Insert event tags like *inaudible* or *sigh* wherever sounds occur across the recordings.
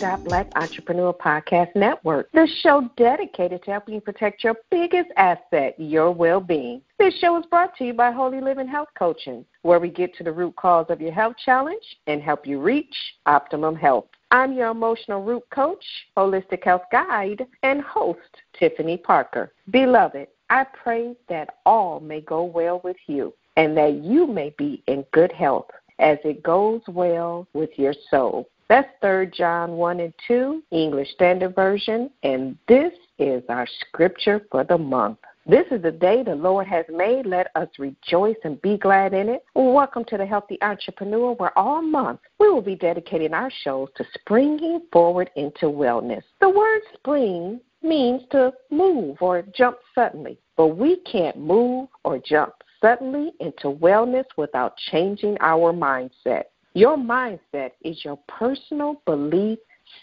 Dot Black Entrepreneur Podcast Network, the show dedicated to helping you protect your biggest asset, your well being. This show is brought to you by Holy Living Health Coaching, where we get to the root cause of your health challenge and help you reach optimum health. I'm your emotional root coach, holistic health guide, and host, Tiffany Parker. Beloved, I pray that all may go well with you and that you may be in good health as it goes well with your soul. That's 3 John 1 and 2, English Standard Version, and this is our scripture for the month. This is the day the Lord has made. Let us rejoice and be glad in it. Welcome to the Healthy Entrepreneur, where all month we will be dedicating our shows to springing forward into wellness. The word spring means to move or jump suddenly, but we can't move or jump suddenly into wellness without changing our mindset. Your mindset is your personal belief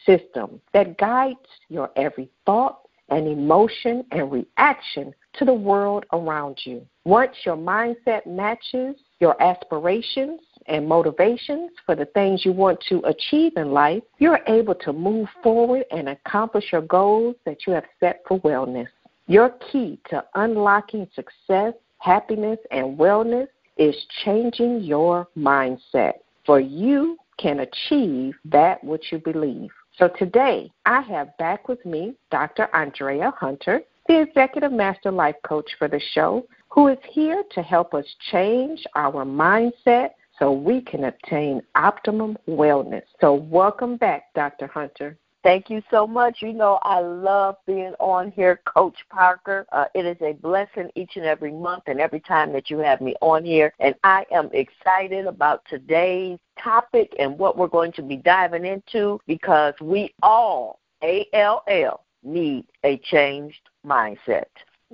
system that guides your every thought and emotion and reaction to the world around you. Once your mindset matches your aspirations and motivations for the things you want to achieve in life, you're able to move forward and accomplish your goals that you have set for wellness. Your key to unlocking success happiness, and wellness is changing your mindset. For you can achieve that which you believe. So today, I have back with me Dr. Andrea Hunter, the Executive Master Life Coach for the show, who is here to help us change our mindset so we can obtain optimum wellness. So, welcome back, Dr. Hunter. Thank you so much. You know, I love being on here, Coach Parker. Uh, it is a blessing each and every month and every time that you have me on here. And I am excited about today's topic and what we're going to be diving into because we all, ALL, need a changed mindset.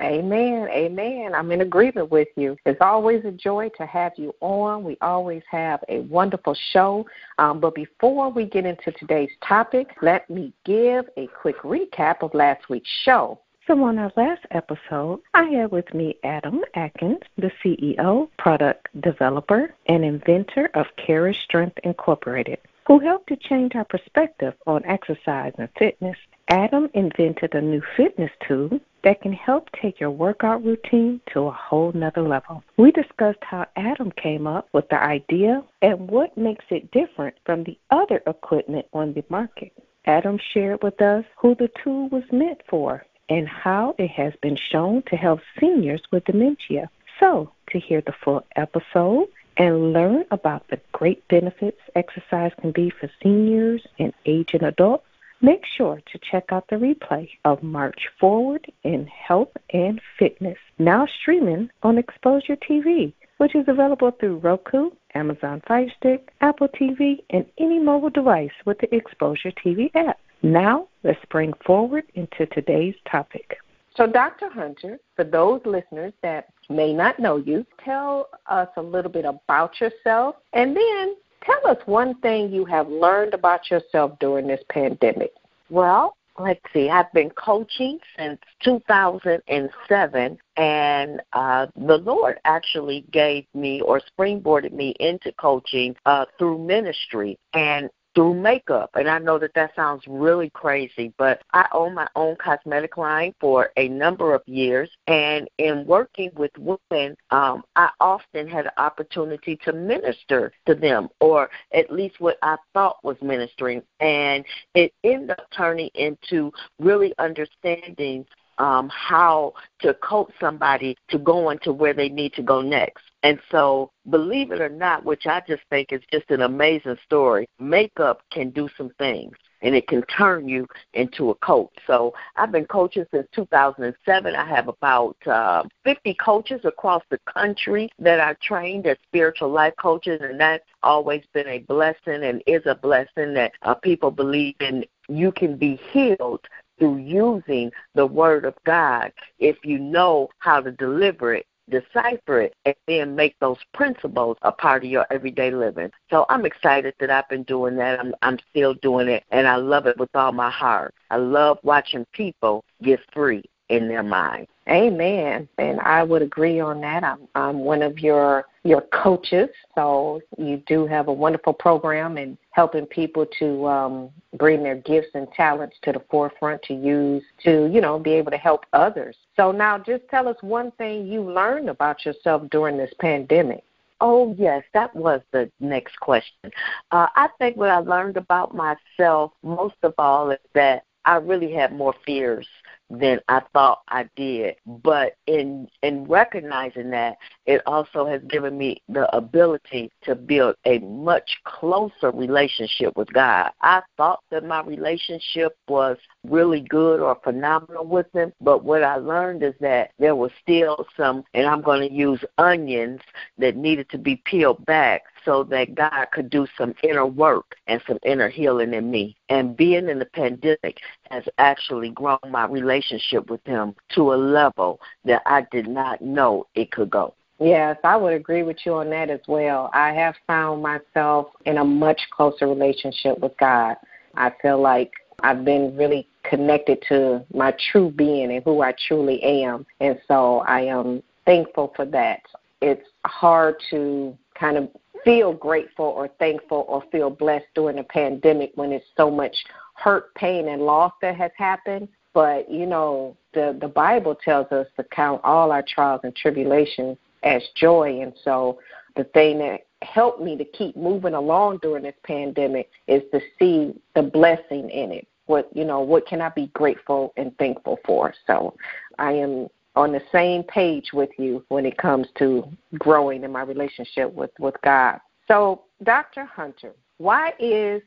Amen. Amen. I'm in agreement with you. It's always a joy to have you on. We always have a wonderful show. Um, but before we get into today's topic, let me give a quick recap of last week's show. So, on our last episode, I had with me Adam Atkins, the CEO, product developer, and inventor of Carish Strength Incorporated, who helped to change our perspective on exercise and fitness. Adam invented a new fitness tool that can help take your workout routine to a whole nother level. We discussed how Adam came up with the idea and what makes it different from the other equipment on the market. Adam shared with us who the tool was meant for and how it has been shown to help seniors with dementia. So, to hear the full episode and learn about the great benefits exercise can be for seniors and aging adults, Make sure to check out the replay of March Forward in Health and Fitness, now streaming on Exposure TV, which is available through Roku, Amazon Fire Stick, Apple TV, and any mobile device with the Exposure TV app. Now, let's bring forward into today's topic. So, Dr. Hunter, for those listeners that may not know you, tell us a little bit about yourself and then Tell us one thing you have learned about yourself during this pandemic. Well, let's see, I've been coaching since 2007, and uh, the Lord actually gave me or springboarded me into coaching uh, through ministry. And through makeup. And I know that that sounds really crazy, but I own my own cosmetic line for a number of years. And in working with women, um, I often had an opportunity to minister to them, or at least what I thought was ministering. And it ended up turning into really understanding um, how to coach somebody to go into where they need to go next. And so, believe it or not, which I just think is just an amazing story, makeup can do some things and it can turn you into a coach. So I've been coaching since 2007. I have about uh, 50 coaches across the country that I trained as spiritual life coaches, and that's always been a blessing and is a blessing that uh, people believe in. You can be healed through using the Word of God if you know how to deliver it decipher it, and then make those principles a part of your everyday living. So I'm excited that I've been doing that. I'm I'm still doing it, and I love it with all my heart. I love watching people get free in their mind. Amen. And I would agree on that. I'm, I'm one of your your coaches, so you do have a wonderful program in helping people to um, bring their gifts and talents to the forefront to use to you know be able to help others. So now, just tell us one thing you learned about yourself during this pandemic. Oh, yes, that was the next question. Uh, I think what I learned about myself most of all is that I really had more fears than I thought I did. But in in recognizing that, it also has given me the ability to build a much closer relationship with God. I thought that my relationship was really good or phenomenal with him, but what I learned is that there was still some and I'm going to use onions that needed to be peeled back so that God could do some inner work and some inner healing in me. And being in the pandemic has actually grown my relationship with Him to a level that I did not know it could go. Yes, I would agree with you on that as well. I have found myself in a much closer relationship with God. I feel like I've been really connected to my true being and who I truly am. And so I am thankful for that. It's hard to kind of feel grateful or thankful or feel blessed during a pandemic when it's so much hurt, pain, and loss that has happened. But you know, the the Bible tells us to count all our trials and tribulations as joy, and so the thing that helped me to keep moving along during this pandemic is to see the blessing in it. What you know, what can I be grateful and thankful for? So I am on the same page with you when it comes to growing in my relationship with, with God. So, Dr. Hunter, why is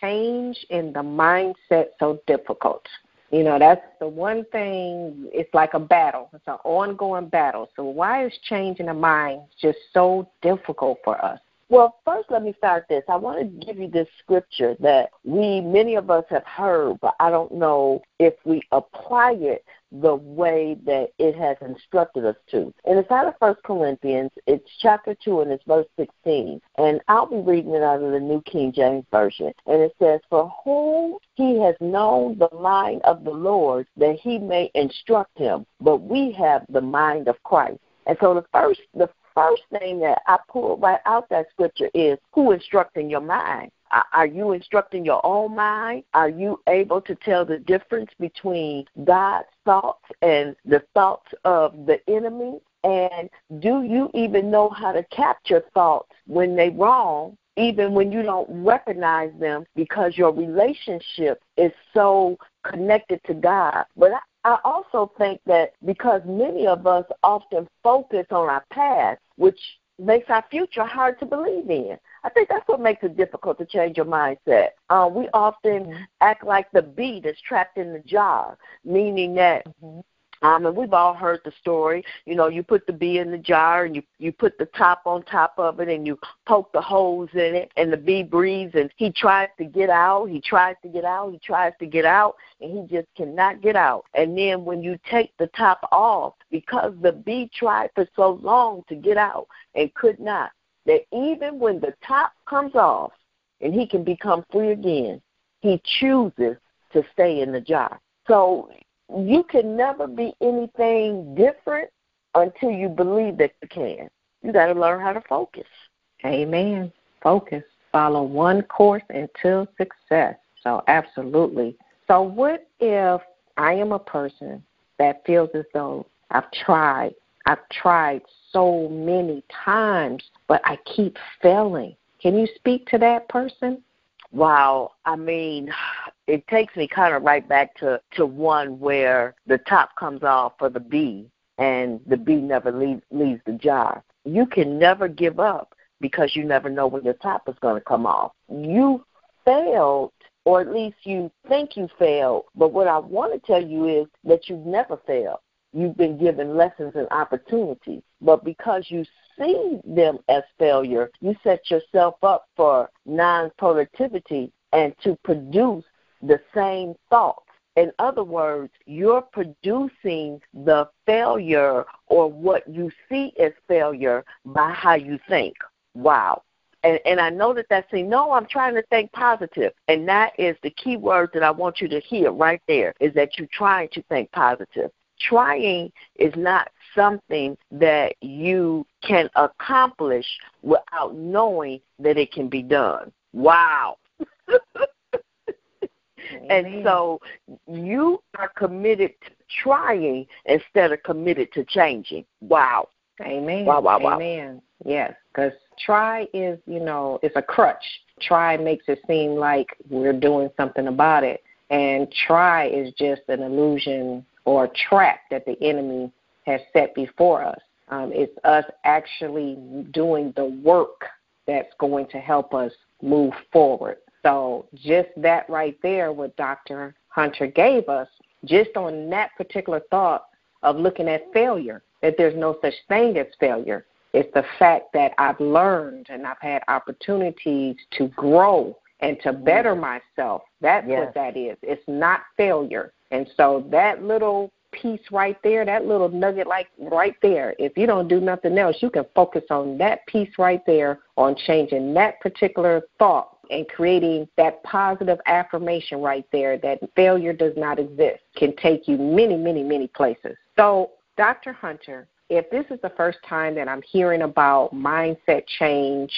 change in the mindset so difficult? You know, that's the one thing, it's like a battle. It's an ongoing battle. So, why is change in the mind just so difficult for us? Well, first, let me start this. I want to give you this scripture that we, many of us, have heard, but I don't know if we apply it the way that it has instructed us to. And it's out of First Corinthians. It's chapter 2 and it's verse 16. And I'll be reading it out of the New King James Version. And it says, For whom he has known the mind of the Lord that he may instruct him, but we have the mind of Christ. And so the first the first thing that I pull right out that scripture is who instructing your mind. Are you instructing your own mind? Are you able to tell the difference between God's thoughts and the thoughts of the enemy? And do you even know how to capture thoughts when they're wrong, even when you don't recognize them because your relationship is so connected to God? But I, I also think that because many of us often focus on our past, which makes our future hard to believe in. I think that's what makes it difficult to change your mindset. Uh, we often mm-hmm. act like the bee that's trapped in the jar, meaning that mm-hmm. Um, and we've all heard the story. You know, you put the bee in the jar and you you put the top on top of it and you poke the holes in it and the bee breathes and he tries to get out. He tries to get out. He tries to get out and he just cannot get out. And then when you take the top off, because the bee tried for so long to get out and could not, that even when the top comes off and he can become free again, he chooses to stay in the jar. So you can never be anything different until you believe that you can. You got to learn how to focus. Amen. Focus. Follow one course until success. So, absolutely. So, what if I am a person that feels as though I've tried, I've tried so many times, but I keep failing? Can you speak to that person? Wow, I mean, it takes me kind of right back to to one where the top comes off for the bee and the bee never leaves leaves the jar. You can never give up because you never know when the top is going to come off. You failed or at least you think you failed, but what I want to tell you is that you've never failed. You've been given lessons and opportunities, but because you see them as failure, you set yourself up for non productivity and to produce the same thoughts. In other words, you're producing the failure or what you see as failure by how you think. Wow. And, and I know that that's saying, no, I'm trying to think positive. And that is the key word that I want you to hear right there is that you're trying to think positive. Trying is not something that you can accomplish without knowing that it can be done. Wow. *laughs* and so you are committed to trying instead of committed to changing. Wow. Amen. Wow, wow, wow. Amen. Yes, because try is, you know, it's a crutch. Try makes it seem like we're doing something about it. And try is just an illusion or trap that the enemy has set before us. Um, it's us actually doing the work that's going to help us move forward. So, just that right there, what Dr. Hunter gave us, just on that particular thought of looking at failure, that there's no such thing as failure. It's the fact that I've learned and I've had opportunities to grow and to better myself. That's yes. what that is. It's not failure. And so that little piece right there, that little nugget like right there, if you don't do nothing else, you can focus on that piece right there on changing that particular thought and creating that positive affirmation right there that failure does not exist can take you many, many, many places. So, Dr. Hunter, if this is the first time that I'm hearing about mindset change,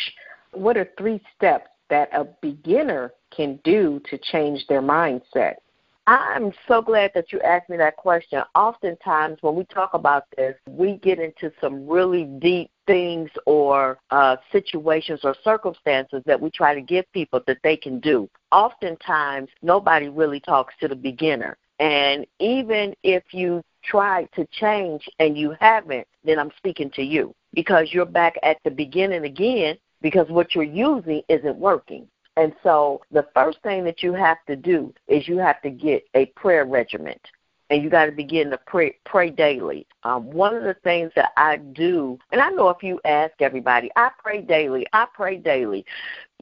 what are three steps that a beginner can do to change their mindset? I'm so glad that you asked me that question. Oftentimes, when we talk about this, we get into some really deep things or uh, situations or circumstances that we try to give people that they can do. Oftentimes, nobody really talks to the beginner. And even if you try to change and you haven't, then I'm speaking to you because you're back at the beginning again because what you're using isn't working. And so the first thing that you have to do is you have to get a prayer regiment. And you got to begin to pray, pray daily. Um, one of the things that I do, and I know if you ask everybody, I pray daily. I pray daily.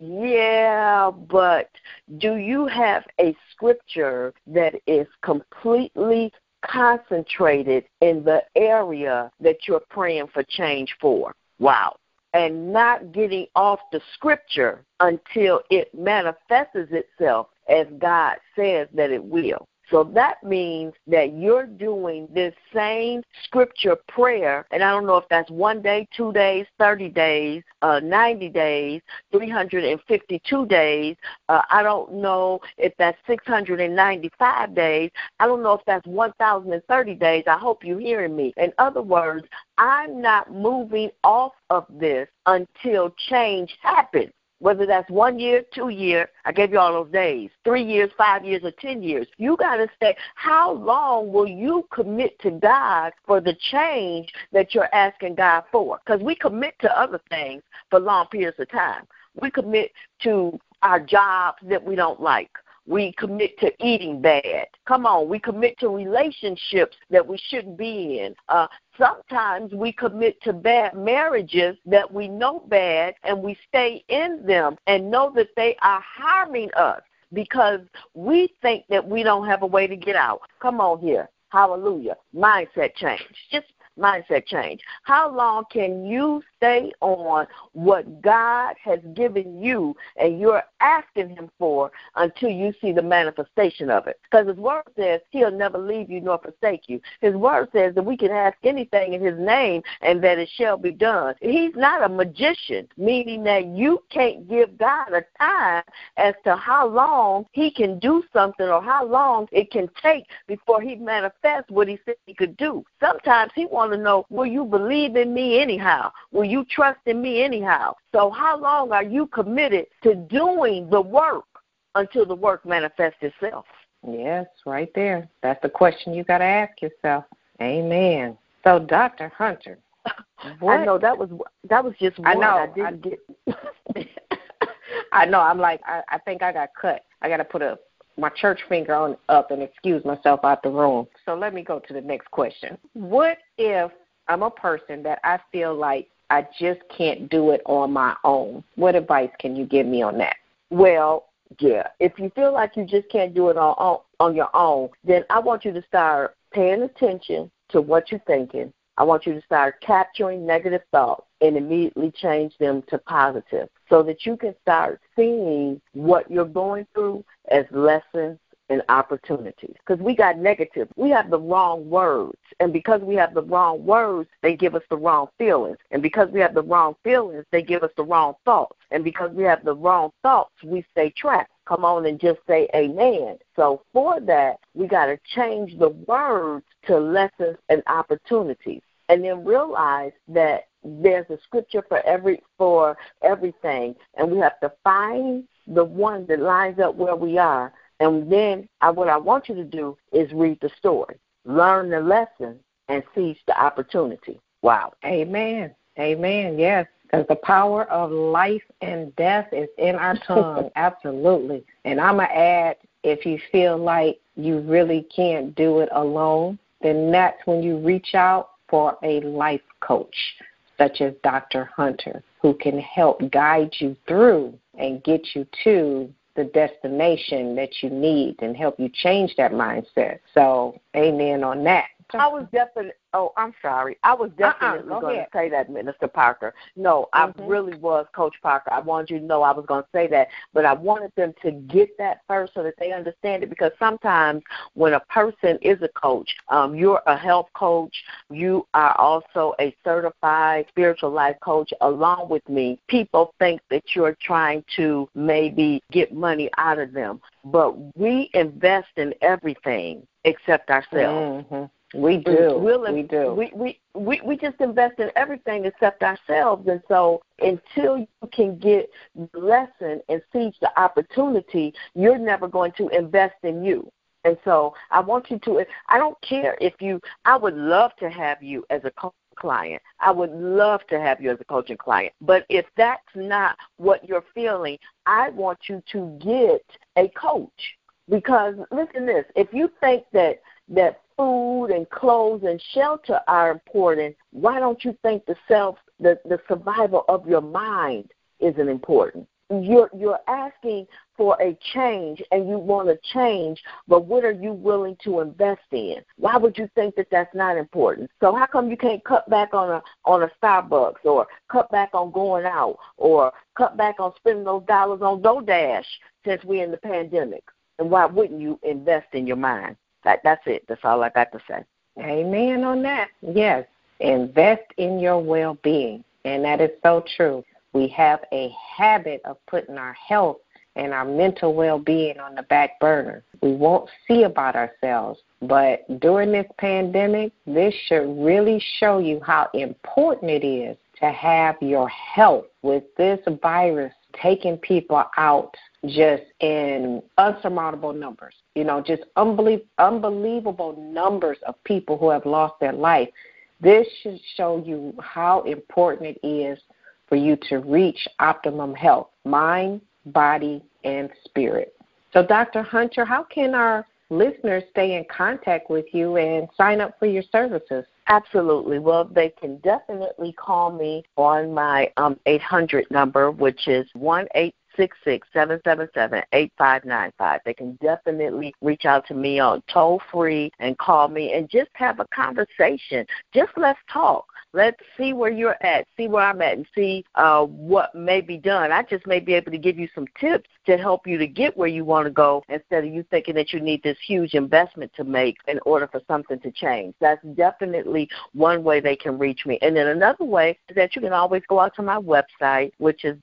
Yeah, but do you have a scripture that is completely concentrated in the area that you're praying for change for? Wow and not getting off the scripture until it manifests itself as God says that it will. So that means that you're doing this same scripture prayer, and I don't know if that's one day, two days, 30 days, uh, 90 days, 352 days. Uh, I don't know if that's 695 days. I don't know if that's 1,030 days. I hope you're hearing me. In other words, I'm not moving off of this until change happens whether that's one year, two year, I gave you all those days, three years, five years, or ten years. You got to say, How long will you commit to God for the change that you're asking God for? Because we commit to other things for long periods of time. We commit to our jobs that we don't like. We commit to eating bad. Come on, we commit to relationships that we shouldn't be in. Uh, sometimes we commit to bad marriages that we know bad and we stay in them and know that they are harming us because we think that we don't have a way to get out. Come on here. Hallelujah. Mindset change. Just mindset change. How long can you stay on what God has given you and you're asking Him for until you see the manifestation of it? Because His Word says He'll never leave you nor forsake you. His Word says that we can ask anything in His name and that it shall be done. He's not a magician, meaning that you can't give God a time as to how long He can do something or how long it can take before He manifests what He said He could do. Sometimes He wants to know, will you believe in me anyhow? Will you trust in me anyhow? So how long are you committed to doing the work until the work manifests itself? Yes, right there. That's the question you got to ask yourself. Amen. So, Dr. Hunter, what? *laughs* I know that was that was just one. I know. I didn't I, get. *laughs* I know. I'm like I, I think I got cut. I got to put a my church finger on up and excuse myself out the room. So let me go to the next question. What if I'm a person that I feel like I just can't do it on my own? What advice can you give me on that? Well, yeah. If you feel like you just can't do it on on, on your own, then I want you to start paying attention to what you're thinking. I want you to start capturing negative thoughts and immediately change them to positive so that you can start seeing what you're going through as lessons and opportunities because we got negative. We have the wrong words. And because we have the wrong words, they give us the wrong feelings. And because we have the wrong feelings, they give us the wrong thoughts. And because we have the wrong thoughts, we stay trapped. Come on and just say amen. So for that, we got to change the words to lessons and opportunities. And then realize that there's a scripture for every for everything and we have to find the one that lines up where we are and then I, what I want you to do is read the story, learn the lesson, and seize the opportunity. Wow. Amen. Amen. Yes. Because the power of life and death is in our *laughs* tongue. Absolutely. And I'm going to add if you feel like you really can't do it alone, then that's when you reach out for a life coach, such as Dr. Hunter, who can help guide you through and get you to the destination that you need and help you change that mindset. So, amen on that. I was definitely. Oh, I'm sorry. I was uh-uh, definitely uh-uh, going to say that, Minister Parker. No, mm-hmm. I really was Coach Parker. I wanted you to know I was going to say that, but I wanted them to get that first so that they understand it. Because sometimes when a person is a coach, um, you're a health coach. You are also a certified spiritual life coach along with me. People think that you're trying to maybe get money out of them, but we invest in everything except ourselves. Mm-hmm. We do. We'll, we do. We, we we we just invest in everything except ourselves, and so until you can get the lesson and seize the opportunity, you're never going to invest in you. And so I want you to. I don't care if you. I would love to have you as a coach client. I would love to have you as a coaching client. But if that's not what you're feeling, I want you to get a coach. Because listen to this, if you think that that food and clothes and shelter are important, why don't you think the self the, the survival of your mind isn't important? You're you're asking for a change and you want to change, but what are you willing to invest in? Why would you think that that's not important? So how come you can't cut back on a on a Starbucks or cut back on going out or cut back on spending those dollars on DoorDash since we're in the pandemic? And why wouldn't you invest in your mind? That that's it. That's all I got to say. Amen on that. Yes. Invest in your well being. And that is so true. We have a habit of putting our health and our mental well being on the back burner. We won't see about ourselves. But during this pandemic, this should really show you how important it is to have your health with this virus taking people out just in unsurmountable numbers. You know, just unbelie- unbelievable numbers of people who have lost their life. This should show you how important it is for you to reach optimum health, mind, body, and spirit. So, Dr. Hunter, how can our listeners stay in contact with you and sign up for your services? Absolutely. Well, they can definitely call me on my um, 800 number, which is one eight six six seven seven seven eight five nine five. They can definitely reach out to me on toll free and call me and just have a conversation. Just let's talk. Let's see where you're at, see where I'm at, and see uh, what may be done. I just may be able to give you some tips to help you to get where you want to go instead of you thinking that you need this huge investment to make in order for something to change. That's definitely one way they can reach me. And then another way is that you can always go out to my website, which is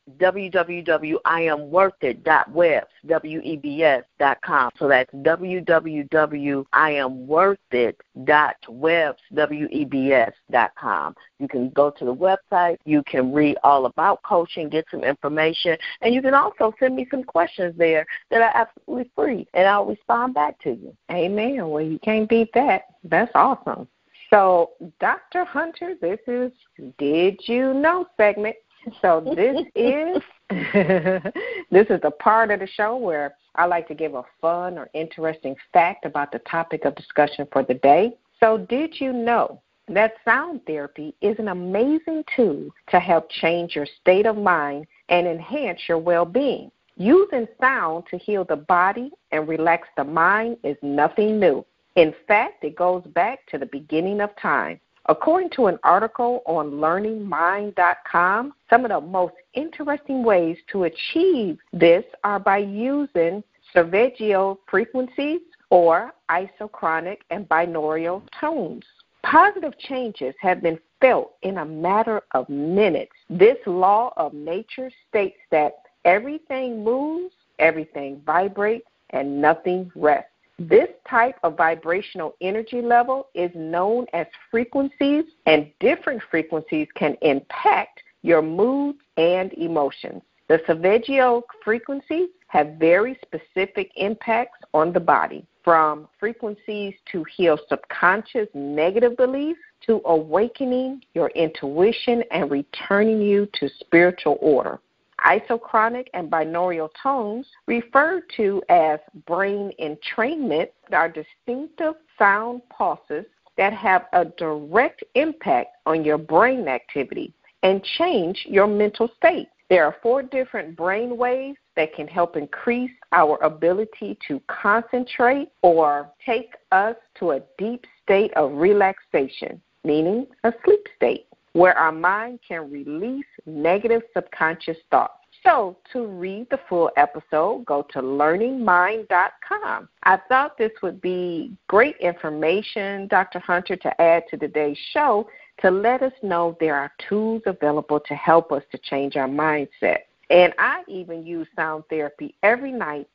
www.iamworthit.webs, W-E-B-S W E B S dot com. So that's www.iamworthit.webs, W-E-B-S dot com. You can go to the website. You can read all about coaching, get some information, and you can also send me some questions there that are absolutely free, and I'll respond back to you. Amen. Well, you can't beat that. That's awesome. So, Dr. Hunter, this is Did You Know segment. So, this is *laughs* *laughs* this is the part of the show where I like to give a fun or interesting fact about the topic of discussion for the day. So, did you know that sound therapy is an amazing tool to help change your state of mind and enhance your well being? Using sound to heal the body and relax the mind is nothing new. In fact, it goes back to the beginning of time. According to an article on learningmind.com, some of the most interesting ways to achieve this are by using Solfeggio frequencies, or isochronic and binaural tones. Positive changes have been felt in a matter of minutes. This law of nature states that everything moves, everything vibrates, and nothing rests. This type of vibrational energy level is known as frequencies, and different frequencies can impact your moods and emotions. The Solfeggio frequencies have very specific impacts on the body, from frequencies to heal subconscious negative beliefs to awakening your intuition and returning you to spiritual order. Isochronic and binaural tones, referred to as brain entrainment, are distinctive sound pulses that have a direct impact on your brain activity and change your mental state. There are four different brain waves that can help increase our ability to concentrate or take us to a deep state of relaxation, meaning a sleep state where our mind can release negative subconscious thoughts. So, to read the full episode, go to learningmind.com. I thought this would be great information, Dr. Hunter, to add to today's show to let us know there are tools available to help us to change our mindset. And I even use sound therapy every night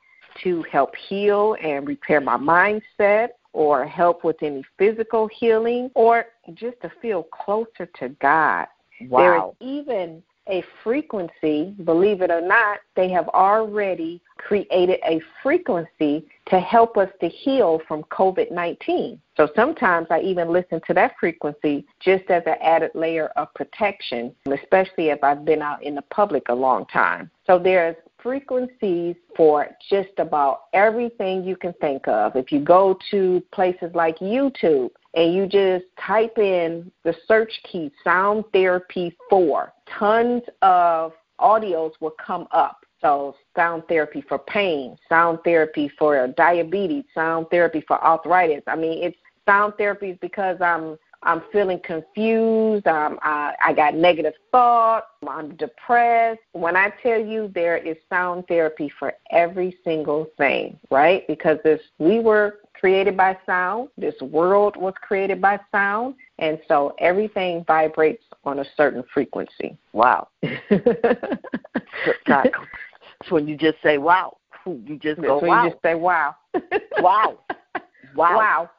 to help heal and repair my mindset or help with any physical healing or just to feel closer to God. Wow. There is even a frequency, believe it or not, they have already created a frequency to help us to heal from COVID 19. So sometimes I even listen to that frequency just as an added layer of protection, especially if I've been out in the public a long time. So there's frequencies for just about everything you can think of. If you go to places like YouTube and you just type in the search key sound therapy 4, tons of audios will come up. So, sound therapy for pain, sound therapy for diabetes, sound therapy for arthritis. I mean, it's sound therapy because I'm I'm feeling confused. Um, I, I got negative thoughts. I'm depressed. When I tell you there is sound therapy for every single thing, right? Because this we were created by sound. This world was created by sound, and so everything vibrates on a certain frequency. Wow. *laughs* That's when you just say wow. You just go That's wow. you just say wow. wow. *laughs* Wow. Wow.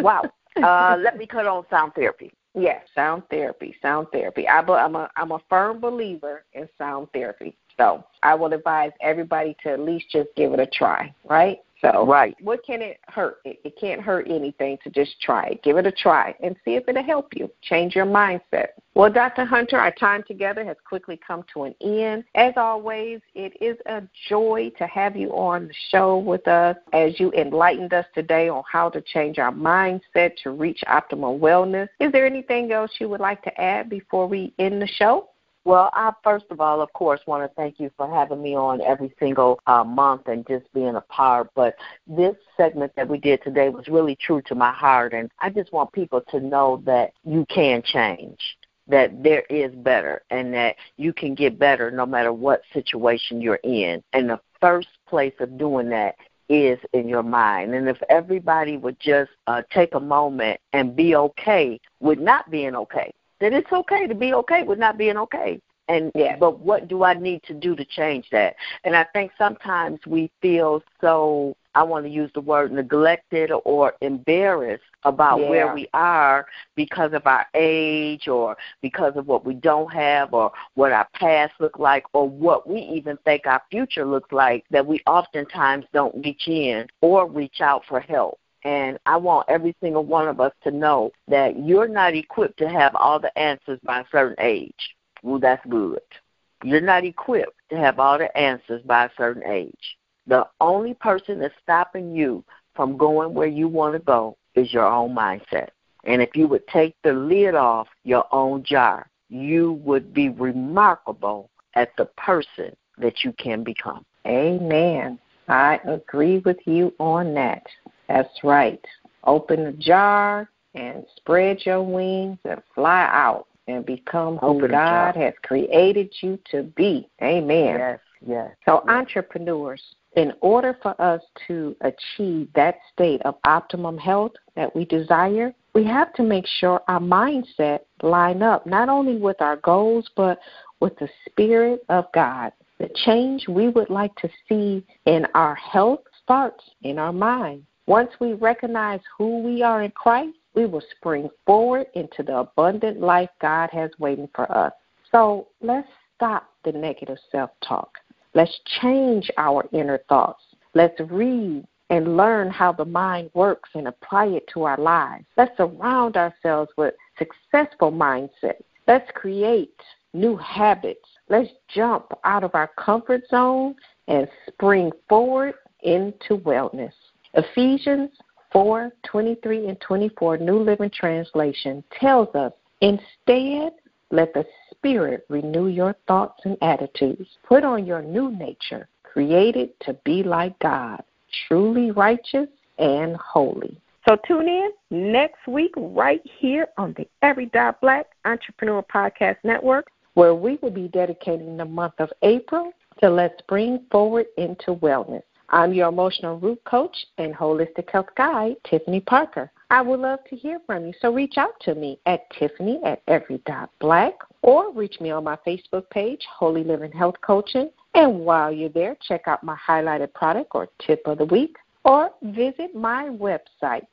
Wow. *laughs* Uh, let me cut on sound therapy. Yes, sound therapy, sound therapy. I, I'm a I'm a firm believer in sound therapy. So I will advise everybody to at least just give it a try, right? So right. what can it hurt? It, it can't hurt anything to just try it. Give it a try and see if it'll help you change your mindset. Well, Dr. Hunter, our time together has quickly come to an end. As always, it is a joy to have you on the show with us as you enlightened us today on how to change our mindset to reach optimal wellness. Is there anything else you would like to add before we end the show? Well, I first of all, of course, want to thank you for having me on every single uh, month and just being a part. But this segment that we did today was really true to my heart, and I just want people to know that you can change that there is better and that you can get better no matter what situation you're in. And the first place of doing that is in your mind. And if everybody would just uh, take a moment and be okay with not being okay, that it's okay to be okay with not being okay. And yes. but what do I need to do to change that? And I think sometimes we feel so I want to use the word neglected or embarrassed about yeah. where we are because of our age or because of what we don't have or what our past look like or what we even think our future looks like that we oftentimes don't reach in or reach out for help. And I want every single one of us to know that you're not equipped to have all the answers by a certain age. Well, that's good. You're not equipped to have all the answers by a certain age. The only person that's stopping you from going where you want to go is your own mindset. And if you would take the lid off your own jar, you would be remarkable at the person that you can become. Amen. I agree with you on that. That's right. Open the jar and spread your wings and fly out and become who God has created you to be. Amen. Yes. Yes. So, yes. entrepreneurs, in order for us to achieve that state of optimum health that we desire, we have to make sure our mindset line up not only with our goals but with the spirit of God. The change we would like to see in our health starts in our mind. Once we recognize who we are in Christ, we will spring forward into the abundant life God has waiting for us. So let's stop the negative self talk. Let's change our inner thoughts. Let's read and learn how the mind works and apply it to our lives. Let's surround ourselves with successful mindsets. Let's create new habits. Let's jump out of our comfort zone and spring forward into wellness. Ephesians 4 23 and 24, New Living Translation, tells us instead, let the Spirit renew your thoughts and attitudes. Put on your new nature, created to be like God, truly righteous and holy. So tune in next week right here on the Every Dot Black Entrepreneur Podcast Network, where we will be dedicating the month of April to Let's Bring Forward into Wellness. I'm your emotional root coach and holistic health guide, Tiffany Parker. I would love to hear from you, so reach out to me at Tiffany at Every Dot Black or reach me on my Facebook page, Holy Living Health Coaching. And while you're there, check out my highlighted product or tip of the week or visit my website,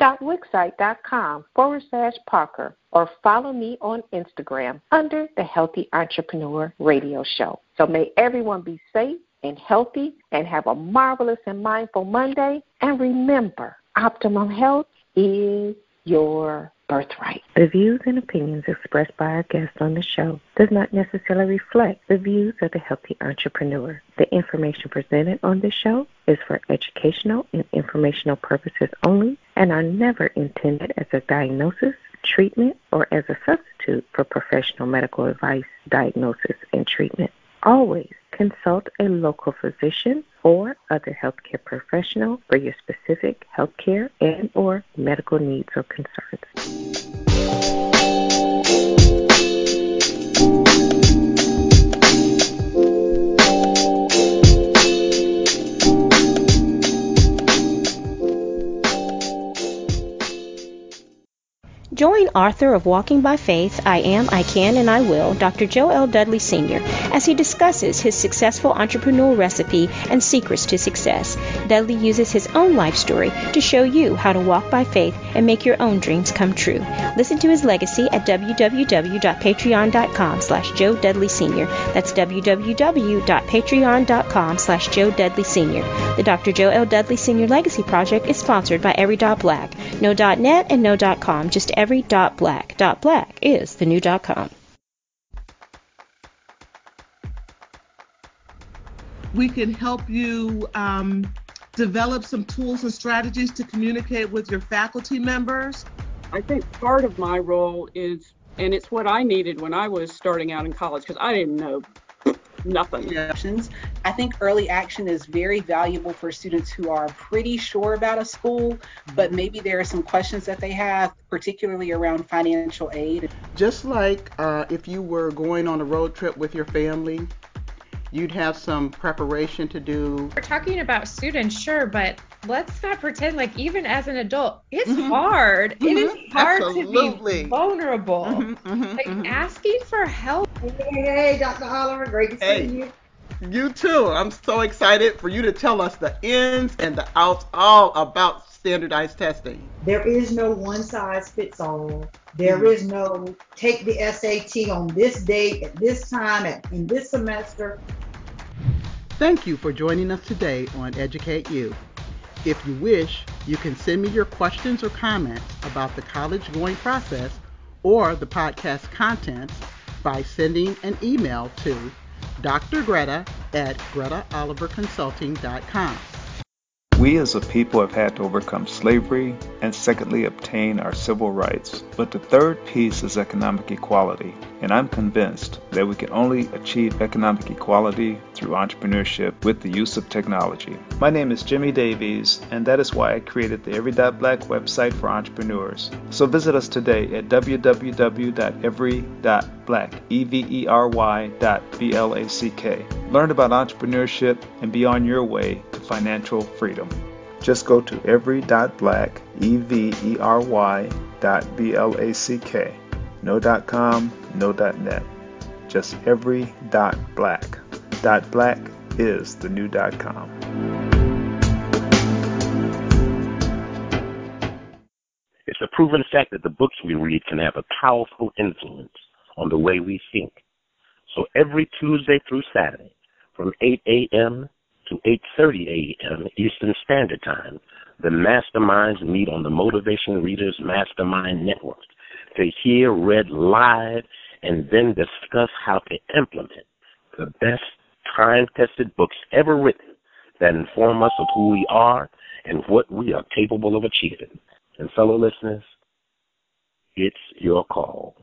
www.holyliving.wixsite.com forward slash Parker or follow me on Instagram under the Healthy Entrepreneur Radio Show. So may everyone be safe and healthy and have a marvelous and mindful Monday. And remember, optimum health is your birthright. The views and opinions expressed by our guests on the show does not necessarily reflect the views of the healthy entrepreneur. The information presented on this show is for educational and informational purposes only and are never intended as a diagnosis, treatment, or as a substitute for professional medical advice, diagnosis, and treatment. Always consult a local physician or other healthcare professional for your specific healthcare and or medical needs or concerns. Join author of Walking by Faith, I Am, I Can, and I Will, Dr. Joe L. Dudley Sr., as he discusses his successful entrepreneurial recipe and secrets to success. Dudley uses his own life story to show you how to walk by faith and make your own dreams come true. Listen to his legacy at www.patreon.com slash Joe Dudley Sr. That's www.patreon.com slash Joe Dudley Sr. The Dr. Joe L. Dudley Sr. Legacy Project is sponsored by Every Dot Black. No .net and no .com, just every dot black. Dot black is the new dot com. We can help you um, develop some tools and strategies to communicate with your faculty members. I think part of my role is, and it's what I needed when I was starting out in college because I didn't know nothing. Options. I think early action is very valuable for students who are pretty sure about a school, but maybe there are some questions that they have, particularly around financial aid. Just like uh, if you were going on a road trip with your family, you'd have some preparation to do. We're talking about students, sure, but let's not pretend like even as an adult, it's mm-hmm. hard. Mm-hmm. It is mm-hmm. hard Absolutely. to be vulnerable. Mm-hmm, mm-hmm, like mm-hmm. asking for help. Hey, hey, Dr. Oliver, great to hey. see you. You too. I'm so excited for you to tell us the ins and the outs all about standardized testing. There is no one size fits all. There mm. is no take the SAT on this date at this time at, in this semester. Thank you for joining us today on Educate You. If you wish, you can send me your questions or comments about the college going process or the podcast contents by sending an email to Dr. Greta at gretaoliverconsulting.com. We as a people have had to overcome slavery and secondly obtain our civil rights. But the third piece is economic equality. and I'm convinced that we can only achieve economic equality through entrepreneurship with the use of technology. My name is Jimmy Davies, and that is why I created the Every Black website for entrepreneurs. So visit us today at www.every.black, E-V-E-R-Y dot B-L-A-C-K. Learn about entrepreneurship and be on your way financial freedom. Just go to every.black, E-V-E-R-Y dot B-L-A-C-K. No dot com, no dot net. Just every dot black. Dot black is the new dot com. It's a proven fact that the books we read can have a powerful influence on the way we think. So every Tuesday through Saturday, from 8 a.m. to 8.30 a.m. Eastern Standard Time, the masterminds meet on the Motivation Readers Mastermind Network to hear read live and then discuss how to implement the best time-tested books ever written that inform us of who we are and what we are capable of achieving. And fellow listeners, it's your call.